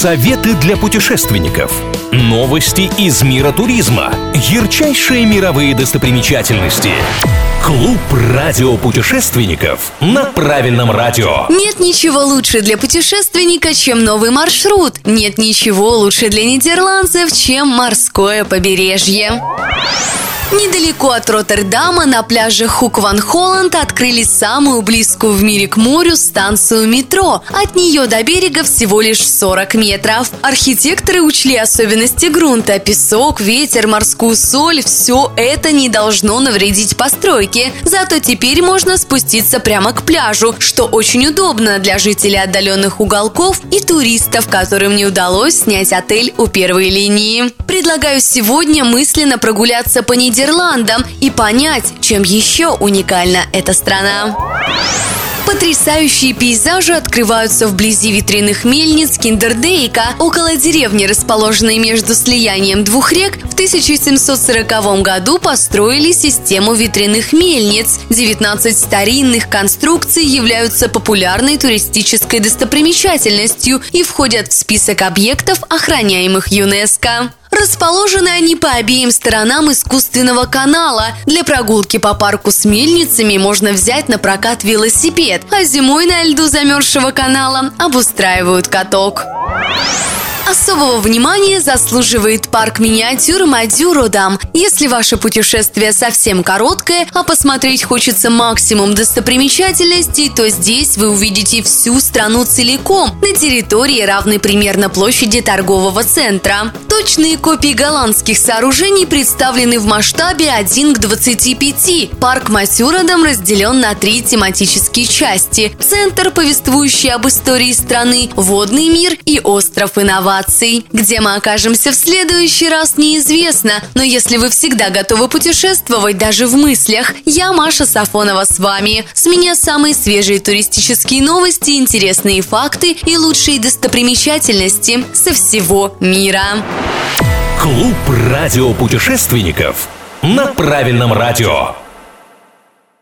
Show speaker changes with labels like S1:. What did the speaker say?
S1: Советы для путешественников. Новости из мира туризма. Ярчайшие мировые достопримечательности. Клуб радиопутешественников на правильном радио.
S2: Нет ничего лучше для путешественника, чем новый маршрут. Нет ничего лучше для нидерландцев, чем морское побережье. Недалеко от Роттердама на пляже Хук-Ван-Холланд открыли самую близкую в мире к морю станцию метро. От нее до берега всего лишь 40 метров. Архитекторы учли особенности грунта. Песок, ветер, морскую соль – все это не должно навредить постройке. Зато теперь можно спуститься прямо к пляжу, что очень удобно для жителей отдаленных уголков и туристов, которым не удалось снять отель у первой линии. Предлагаю сегодня мысленно прогуляться по неделе Нидерландам и понять, чем еще уникальна эта страна. Потрясающие пейзажи открываются вблизи ветряных мельниц Киндердейка, около деревни, расположенной между слиянием двух рек. В 1740 году построили систему ветряных мельниц. 19 старинных конструкций являются популярной туристической достопримечательностью и входят в список объектов, охраняемых ЮНЕСКО. Расположены они по обеим сторонам искусственного канала. Для прогулки по парку с мельницами можно взять на прокат велосипед, а зимой на льду замерзшего канала обустраивают каток. Особого внимания заслуживает парк миниатюр Мадюродам. Если ваше путешествие совсем короткое, а посмотреть хочется максимум достопримечательностей, то здесь вы увидите всю страну целиком на территории, равной примерно площади торгового центра. Точные копии голландских сооружений представлены в масштабе 1 к 25. Парк Матюродам разделен на три тематические части. Центр, повествующий об истории страны, водный мир и остров инноваций инноваций. Где мы окажемся в следующий раз, неизвестно. Но если вы всегда готовы путешествовать даже в мыслях, я Маша Сафонова с вами. С меня самые свежие туристические новости, интересные факты и лучшие достопримечательности со всего мира.
S1: Клуб радиопутешественников на правильном радио.